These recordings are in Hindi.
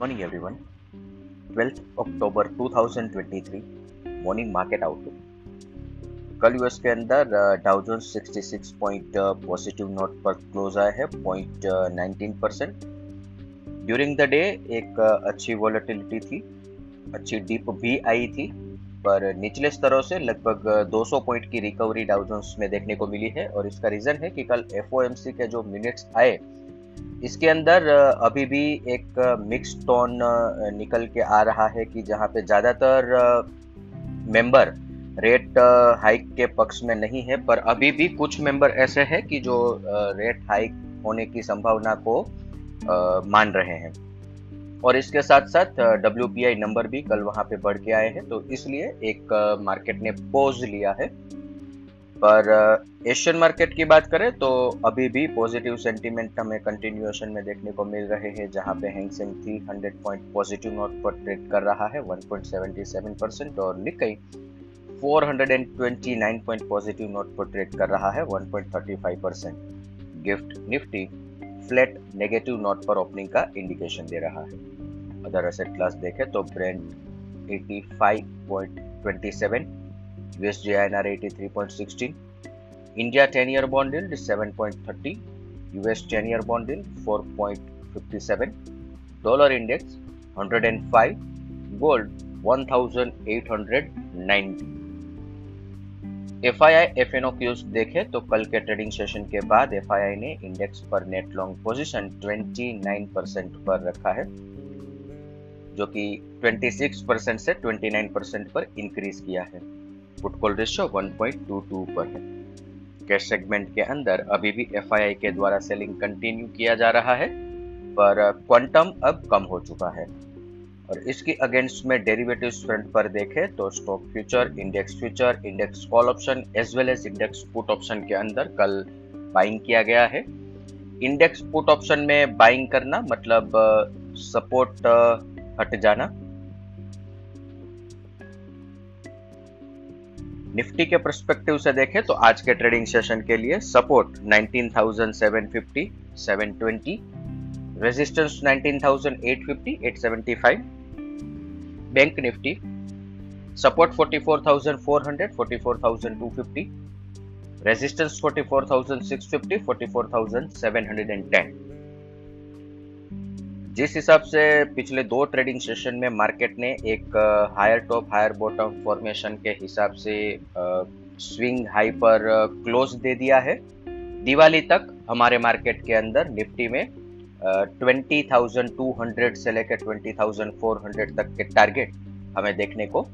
morning, everyone. 12th October 2023 morning market outlook कल यूएस के अंदर Dow Jones 66 point positive note पर क्लोज आया है point nineteen percent during the day एक uh, अच्छी वॉलेटिलिटी थी अच्छी डीप भी आई थी पर निचले स्तरों से लगभग 200 पॉइंट की रिकवरी डाउ जोन्स में देखने को मिली है और इसका रीजन है कि कल एफ़ के जो मिनट्स आए इसके अंदर अभी भी एक मिक्स टोन निकल के आ रहा है कि जहाँ पे ज़्यादातर मेंबर रेट हाइक के पक्ष में नहीं है, पर अभी भी कुछ मेंबर ऐसे हैं कि जो रेट हाइक होने की संभावना को मान रहे हैं। और इसके साथ साथ डब्ल्यूपीआई नंबर भी कल वहाँ पे बढ़ के आए हैं तो इसलिए एक मार्केट ने पोज लिया है। पर एशियन मार्केट की बात करें तो अभी भी पॉजिटिव सेंटीमेंट हमें कंटिन्यूएशन में देखने को मिल रहे हैं, जहाँ पे हैंगसेंग थी 100 पॉइंट पॉजिटिव नोट पर ट्रेड कर रहा है 1.77 परसेंट और निकई 429 पॉइंट पॉजिटिव नोट पर ट्रेड कर रहा है 1.35 percent gift Nifty flat negative note पर ओपनिंग का इंडिकेशन दे रहा है। अदर एसेट क्लास देखें तो Brent 85.27 USD INR 83.16, India 10 year bond yield 7.30, US 10 year bond yield 4.57, dollar index 105, gold 1890. F I I F क्यूज देखे तो कल के ट्रेडिंग सेशन के बाद आई ने इंडेक्स पर नेट लॉन्ग पोजीशन 29 परसेंट पर रखा है जो कि 26 परसेंट से 29 परसेंट पर इंक्रीज किया है पुट कॉल रेशियो 1.22 पर है। कैश सेगमेंट के अंदर अभी भी एफआईआई के द्वारा सेलिंग कंटिन्यू किया जा रहा है, पर क्वांटम अब कम हो चुका है। और इसके अगेंस्ट में डेरिवेटिव फ्रंट पर देखें तो stock future, index future, index call option, as well as index put option के अंदर कल बाइंग किया गया है। इंडेक्स पुट ऑप्शन में बाइंग करना मतलब सपोर्ट हट जाना। निफ्टी के परस्पेक्टिव से देखें तो आज के ट्रेडिंग सेशन के लिए support 19,750, 720, resistance 19,850, 875, bank Nifty support 44,400, 44,250, resistance 44,650, 44,710 जिस हिसाब से पिछले दो ट्रेडिंग सेशन में मार्केट ने एक higher top higher bottom formation के हिसाब से स्विंग हाई पर क्लोज दे दिया है। दिवाली तक हमारे मार्केट के अंदर निफ्टी में ट्वेंटी थाउज़ेंड टू हंड्रेड से लेकर ट्वेंटी थाउज़ेंड फोर हंड्रेड तक के टारगेट हमें देखने को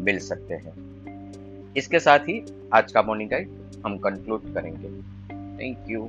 मिल सकते हैं। इसके साथ ही आज का मॉर्निंग गाइड हम कंक्लूड करेंगे। Thank you